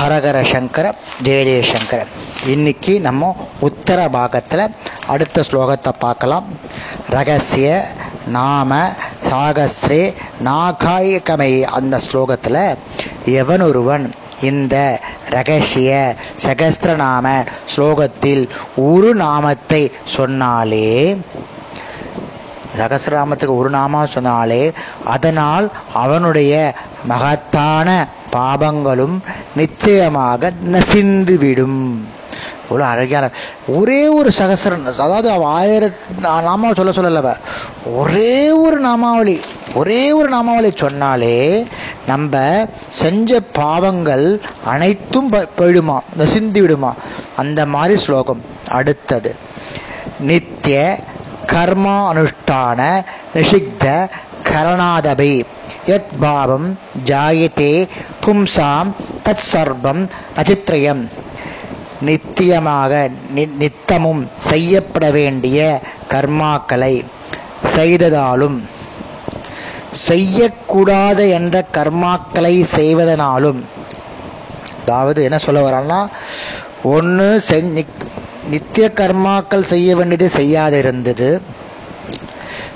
ஹரஹர சங்கர ஜெய இன்னைக்கு நம்ம உத்தர பாகத்தில் அடுத்த ஸ்லோகத்தை பார்க்கலாம். ரகசிய நாம சாகஸ்ரே நாகாயகமை அந்த ஸ்லோகத்தில் எவனொருவன் இந்த ரகசிய சகஸ்திரநாம ஸ்லோகத்தில் ஒரு நாமத்தை சொன்னாலே சகசிரநாமத்துக்கு ஒரு நாமம் சொன்னாலே அதனால் அவனுடைய மகத்தான பாபங்களும் நிச்சயமாக நசிந்துவிடும் ஒரு அழகான ஒரே ஒரு சகசிரம் அதாவது ஆயிரத்தி நாமாவை சொல்ல சொல்லலவ ஒரே ஒரு நாமாவளி ஒரே ஒரு நாமாவளி சொன்னாலே நம்ம செஞ்ச பாவங்கள் அனைத்தும் போயிடுமா நசிந்து விடுமா? அந்த மாதிரி ஸ்லோகம். அடுத்தது நித்திய கர்மா அனுஷ்டான நிஷிக்த கரணாதபை. யத் பாவம் ஜாயத்தே பும்சாம் தத் சர்வம் நச்சித்ரயம் நித்தியமாக நித்தமும் செய்யப்பட வேண்டிய கர்மாக்களை செய்ததாலும் செய்யக்கூடாத என்ற கர்மாக்களை செய்வதனாலும் அதாவது என்ன சொல்ல வரான்னா ஒன்று செஞ்சு நித்திய கர்மாக்கள் செய்ய வேண்டியது செய்யாது இருந்தது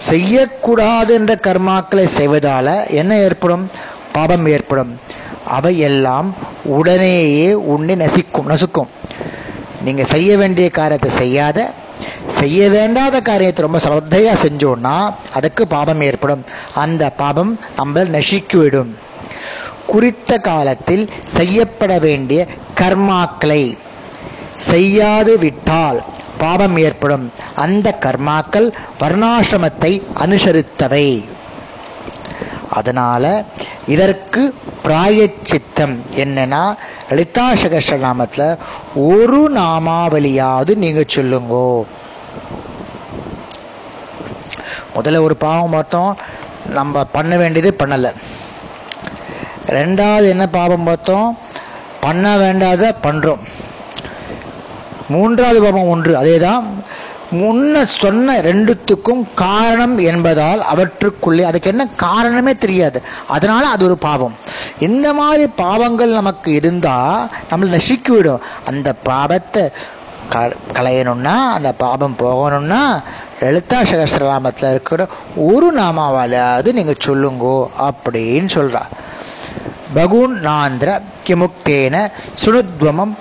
செய்யக்கூடாது என்ற கர்மாக்களை செய்வதால் என்ன ஏற்படும்? பாபம் ஏற்படும். அவை எல்லாம் உடனேயே உன்னை நசிக்கும் நசுக்கும். நீங்கள் செய்ய வேண்டிய காரியத்தை செய்யாத செய்ய வேண்டாத காரியத்தை ரொம்ப சிரத்தையாக செஞ்சோன்னா அதுக்கு பாபம் ஏற்படும். அந்த பாபம் நம்மளை நசிக்கிவிடும். குறித்த காலத்தில் செய்யப்பட வேண்டிய கர்மாக்களை செய்யாது விட்டால் பாபம் ஏற்படும். அந்த கர்மாக்கள் வர்ணாசிரமத்தை அனுசரித்தவை. அதனால இதற்கு பிராயச்சித்தம் என்னன்னா லலிதா சகஸ்ர நாமத்தில் ஒரு நாமாவளியாவது நீங்கள் சொல்லுங்கோ. முதல்ல ஒரு பாவம் பார்த்தோம் நம்ம பண்ண வேண்டியது பண்ணலை. ரெண்டாவது என்ன பாவம் பார்த்தோம் பண்ண வேண்டாத பண்ணுறோம் மூன்றாவது பாவம் ஒன்று அதேதான் முன்ன சொன்ன ரெண்டுத்துக்கும் காரணம் என்பதால் அவற்றுக்குள்ளே அதுக்கு என்ன காரணமே தெரியாது. அதனால அது ஒரு பாவம். இந்த மாதிரி பாவங்கள் நமக்கு இருந்தால் நம்மளை நசிக்கி விடும். அந்த பாவத்தை க களையணும்னா அந்த பாபம் போகணும்னா லலிதா சகசிரநாமத்தில் இருக்கிற ஒரு நாமாவாலாவது நீங்கள் சொல்லுங்கோ அப்படின்னு சொல்கிறார் பகுன் நாந்திர கிமுக்தேன சுனுத்வமம்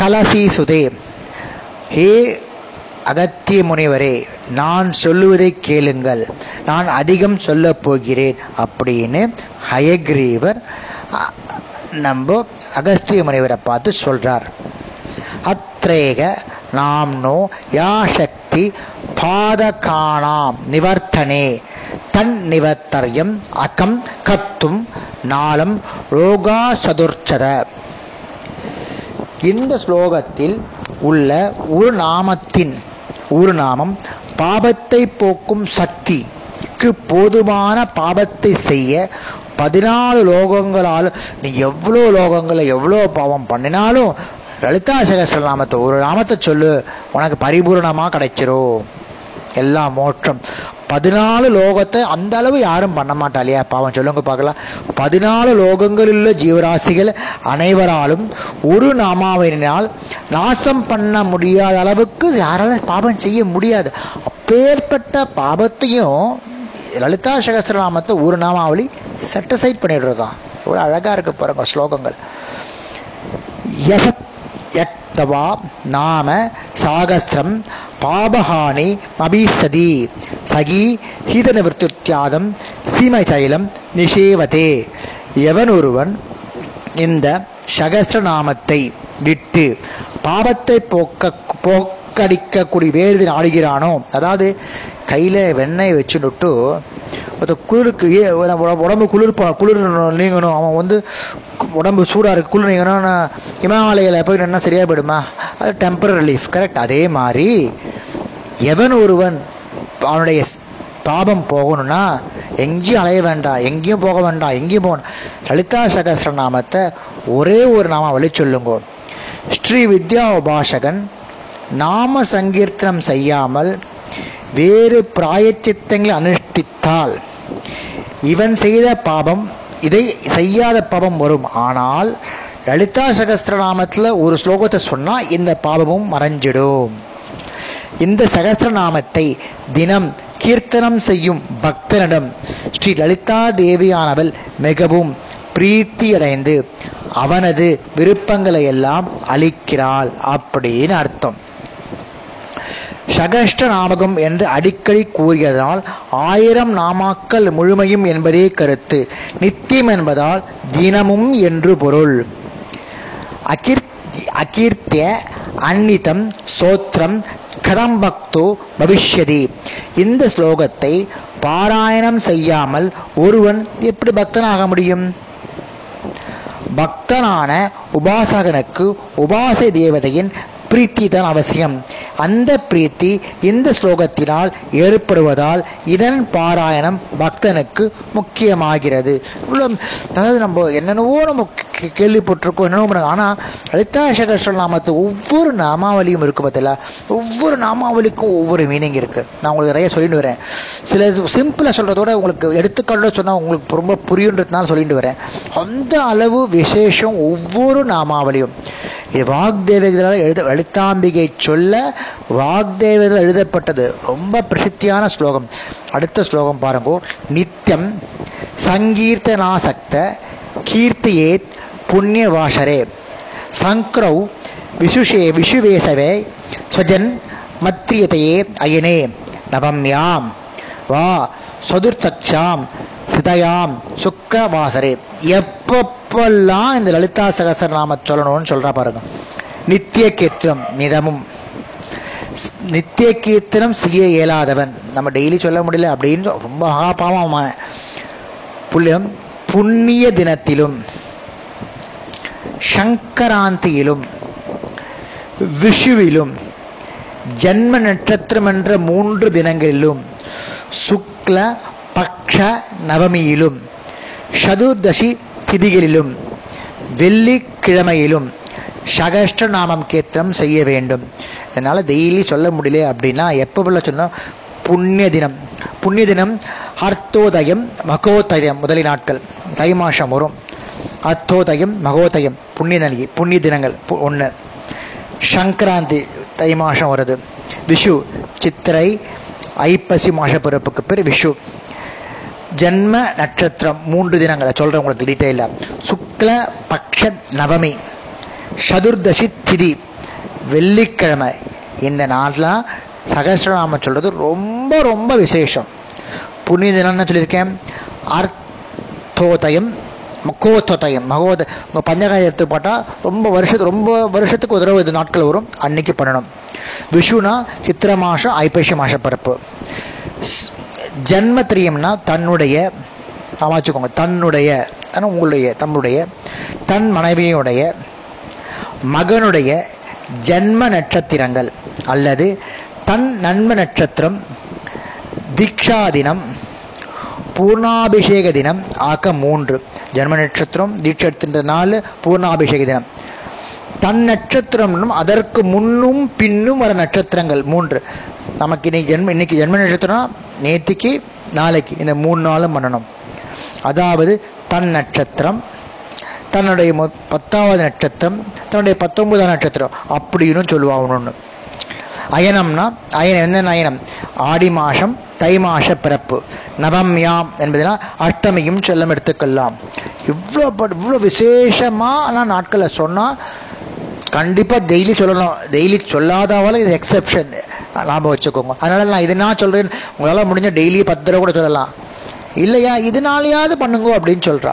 கலசீசுதே ஹே அகத்திய முனிவரே நான் சொல்லுவதை கேளுங்கள். நான் அதிகம் சொல்ல போகிறேன் அப்படின்னு ஹயக்ரீவர் நம்ம அகஸ்திய முனிவரை பார்த்து சொல்றார். அத்ரேக நாம்னோ யா சக்தி பாதகானாம் நிவர்த்தனே தன் நிவர்த்தரியம் அகம் கத்தும் நாளம் ரோகா சதுர்ச்சத. இந்த ஸ்லோகத்தில் உள்ள ஒரு நாமத்தின் ஒரு நாமம் பாபத்தை போக்கும் சக்திக்கு போதுமான பாபத்தை செய்ய பதினாலு லோகங்களால் நீ எவ்வளோ லோகங்களை எவ்வளோ பாவம் பண்ணினாலும் லலிதா சகசர நாமத்தை ஒரு நாமத்தை சொல்லு. உனக்கு பரிபூர்ணமாக கிடைச்சிரும். எல்லா மோற்றம் பதினாலு லோகத்தை அந்த அளவு யாரும் பண்ண மாட்டா இல்லையா பாவம் சொல்லுங்க பார்க்கலாம். பதினாலு லோகங்களில் உள்ள ஜீவராசிகள் அனைவராலும் ஒரு நாமாவினால் நாசம் பண்ண முடியாத அளவுக்கு யாரால பாவம் செய்ய முடியாது. அப்பேற்பட்ட பாபத்தையும் லலிதா சகசிரநாமத்தை ஒரு நாமாவளி செட்டசைட் பண்ணிடுறது தான் எவ்வளோ அழகாக இருக்கு பாருங்கள் ஸ்லோகங்கள். எசத் தவா நாம சாகஸ்திரம் பாபஹானி மபீசதி சகி ஹீத நிவர்த்தியாதம் சீமை சைலம் நிஷேவதே. எவன் ஒருவன் இந்த சகஸ்திரநாமத்தை விட்டு பாபத்தை போக்க போக்கடிக்கக்கூடிய வேறு நாடுகிறானோ அதாவது கையில் வெண்ணெய் வச்சுட்டு ஒருத்த குளிருக்கு உடம்பு குளிர் குளிர் நீங்கணும். அவன் வந்து உடம்பு சூடாக இருக்கு குளிர் நீங்கணும்னா இமாலயில் போய் என்ன சரியாக போயிடுமா? அது டெம்பரரி ரிலீஃப் கரெக்ட் அதே மாதிரி எவன் ஒருவன் அவனுடைய பாபம் போகணும்னா எங்கேயும் அலைய வேண்டாம் எங்கேயும் போக வேண்டாம் எங்கேயும் போகணும் லலிதா சகசிர நாமத்தை ஒரே ஒரு நாம வழி சொல்லுங்க ஸ்ரீ வித்யா உபாசகன் நாம சங்கீர்த்தனம் செய்யாமல் வேறு பிராயச்சித்தங்களை அனுஷ்டித்தால் இவன் செய்த பாபம் இதை செய்யாத பாபம் வரும். ஆனால் லலிதா சகஸ்திரநாமத்தில் ஒரு ஸ்லோகத்தை சொன்னால் இந்த பாபமும் மறைஞ்சிடும். இந்த சகஸ்திரநாமத்தை தினம் கீர்த்தனம் செய்யும் பக்தனிடம் ஸ்ரீ லலிதா தேவியானவள் மிகவும் பிரீத்தியடைந்து அவனது விருப்பங்களை எல்லாம் அளிக்கிறாள் அப்படின்னு அர்த்தம். சகஷ்ட நாமகம் என்று அடிக்கடி கூறியதனால் ஆயிரம் நாமாக்கள் முழுமையும் என்பதே கருத்து. நித்தியம் என்பதால் தினமும் என்று பொருள். அகிர் அகீர்த்திய அந்நிதம் சோத்திரம் கதம் பக்தோ பவிஷ்யதி. இந்த ஸ்லோகத்தை பாராயணம் செய்யாமல் ஒருவன் எப்படி பக்தனாக முடியும்? பக்தனான உபாசகனுக்கு உபாசை தேவதையின் பிரீத்தி தான் அவசியம். அந்த பிரீத்தி இந்த ஸ்லோகத்தினால் ஏற்படுவதால் இதன் பாராயணம் பக்தனுக்கு முக்கியமாகிறது. இவ்வளோ அதாவது நம்ம என்னென்னவோ நம்ம கே- கேள்விப்பட்டிருக்கோம் என்னென்னவோ பண்ணுங்க ஆனால் லலிதா நாமத்து ஒவ்வொரு நாமாவளியும் இருக்கு பார்த்தீங்களா ஒவ்வொரு நாமாவளிக்கும் ஒவ்வொரு மீனிங் இருக்குது நான் உங்களுக்கு நிறைய சொல்லிட்டு வரேன். சில சிம்பிளாக சொல்கிறதோட உங்களுக்கு எடுத்துக்காட்டோட சொன்னால் உங்களுக்கு ரொம்ப புரியுன்றதுனால சொல்லிட்டு வரேன். அந்த அளவு விசேஷம் ஒவ்வொரு நாமாவளியும். இது வாக்தேவர்களால் எழுத லலிதாம்பிகை சொல்ல வாக்தேவர்கள் எழுதப்பட்டது. ரொம்ப பிரசித்தியான ஸ்லோகம். அடுத்த ஸ்லோகம் பாருங்கோ. நித்தியம் சங்கீர்த்தனாசக்த கீர்த்தியேத் புண்ணியவாசரே. சங்க்ரௌ விசுஷே விஷுவேசவே ஸ்வஜன் மத்ரியதையே அயனே. நவம்யாம். வா சதுர்த்தக்ஷாம் சிதயாம் சுக்கவாசரே எப்பப்பெல்லாம் இந்த லலிதா சகசர நாம சொல்லணும்னு சொல்றா பாருங்க. நித்திய கீர்த்தனம் நிதமும். நித்திய கீர்த்தனம் செய்ய இயலாதவன். நம்ம டெய்லி சொல்ல முடியல அப்படின்னு ரொம்ப மகாபாவமான புள்ளியம் புண்ணிய தினத்திலும் சங்கராந்தியிலும் விஷுவிலும் ஜன்ம நட்சத்திரம் என்ற மூன்று தினங்களிலும் சுக்ல பக்ஷ நவமியிலும் சதுர்தசி திதிகளிலும் வெள்ளிக்கிழமையிலும் சகஷ்ட நாமம் கேத்திரம் செய்ய வேண்டும். இதனால் டெய்லி சொல்ல முடியல அப்படின்னா எப்போ உள்ள சொன்னால் புண்ணிய தினம். புண்ணிய தினம் அர்த்தோதயம் மகோதயம் முதலி நாட்கள். தை மாசம் வரும். அர்த்தோதயம் மகோதயம் புண்ணிய நல்கி புண்ணிய தினங்கள் ஒன்று சங்கராந்தி தை மாதம் வருது. விஷு சித்திரை ஐப்பசி மாச பிறப்புக்கு பேர் விஷு. ஜென்ம நட்சத்திரம் மூன்று தினங்களை சொல்கிறேன் உங்களுக்கு டீட்டெயிலாக சுக்ல பக்ஷ நவமி. சதுர்தசி திதி. வெள்ளிக்கிழமை. இந்த நாளில் சகசிரநாமம் சொல்கிறது ரொம்ப ரொம்ப விசேஷம். புண்ணிய தினம்னு சொல்லியிருக்கேன். அர்த்தோதயம் மகோத்தோதயம் மகோத உங்கள் பஞ்சகாயம் எடுத்து போட்டால் ரொம்ப வருஷத்துக்கு ரொம்ப வருஷத்துக்கு ஒரு இது நாட்கள் வரும். அன்னைக்கு பண்ணணும். விஷுனா சித்திரை மாதம் ஐப்பசி மாச பிறப்பு ஜன்மத்திரியம்னா தன்னுடைய அமைச்சுக்கோங்க தன்னுடைய ஆனால் உங்களுடைய தம்முடைய தன் மனைவியுடைய மகனுடைய ஜன்ம நட்சத்திரங்கள் அல்லது தன் நன்ம நட்சத்திரம் தீக்ஷா தினம் பூர்ணாபிஷேக தினம் ஆக்க மூன்று. ஜென்ம நட்சத்திரம் தீட்சத்தின்ற நாலு பூர்ணாபிஷேக தினம். தன் நட்சத்திரம்னும் அதற்கு முன்னும் பின்னும் வர நட்சத்திரங்கள் மூன்று. நமக்கு இன்னைக்கு ஜென்ம இன்னைக்கு ஜென்ம நட்சத்திரம் நேத்திக்கு நாளைக்கு. இந்த மூணு நாளும் பண்ணணும். அதாவது தன் நட்சத்திரம் தன்னுடைய மொ- பத்தாவது நட்சத்திரம் தன்னுடைய பத்தொன்பதாம் நட்சத்திரம் அப்படின்னு சொல்லுவாங்க ஒன்று அயனம்னா அயனம் என்ன அயனம்? ஆடி மாசம் தை மாச பிறப்பு. நவம்யாம் என்பதனால் அஷ்டமியும் செல்லம் எடுத்துக்கொள்ளலாம் இவ்வளோ பட் இவ்வளோ விசேஷமான நாட்களை சொன்னால் கண்டிப்பாக டெய்லி சொல்லணும். டெய்லி சொல்லாதவளை இது எக்ஸெப்ஷன் லாபம் வச்சுக்கோங்க. அதனால் நான் இது நான் சொல்கிறேன் உங்களால் முடிஞ்ச டெய்லி பத்து தடவை கூட சொல்லலாம். இல்லையா? இதனாலையாவது பண்ணுங்க அப்படின்னு சொல்கிறா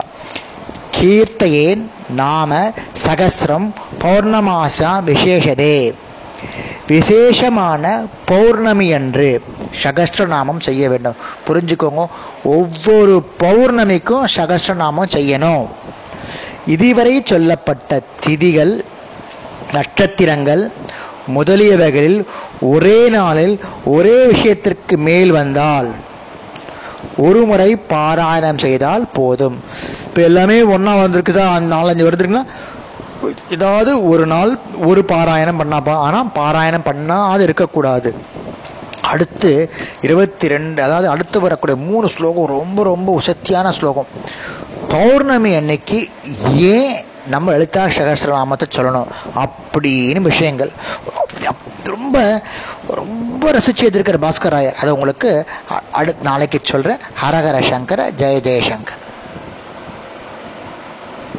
கீர்த்தையேன் நாம சகசிரம் பௌர்ணமாசா விசேஷதே. விசேஷமான பௌர்ணமி அன்று சகஸ்ரநாமம் செய்ய வேண்டும். புரிஞ்சுக்கோங்க. ஒவ்வொரு பௌர்ணமிக்கும் சகஸ்ரநாமம் செய்யணும். இதுவரை சொல்லப்பட்ட திதிகள் நட்சத்திரங்கள் முதலியவைகளில் ஒரே நாளில் ஒரே விஷயத்திற்கு மேல் வந்தால் ஒரு முறை பாராயணம் செய்தால் போதும். இப்போ எல்லாமே ஒன்றா வந்திருக்கு சார். அந்த நாலஞ்சு வருதுன்னா ஏதாவது ஒரு நாள் ஒரு பாராயணம் பண்ணாப்பா ஆனால் பாராயணம் பண்ணாது இருக்கக்கூடாது. அடுத்து இருபத்தி ரெண்டு அதாவது அடுத்து வரக்கூடிய மூணு ஸ்லோகம் ரொம்ப ரொம்ப உசத்தியான ஸ்லோகம். பௌர்ணமி அன்னைக்கு ஏன் நம்ம எழுத்தா சகஸ்ரநாமத்தை சொல்லணும். அப்படின்னு விஷயங்கள். ரொம்ப ரொம்ப ரசிச்சு எதிர்க்கிற பாஸ்கர் ராயர். அதை உங்களுக்கு அடுத்த நாளைக்கு சொல்கிறேன் ஹரஹர சங்கர ஜெய ஜெயசங்கர்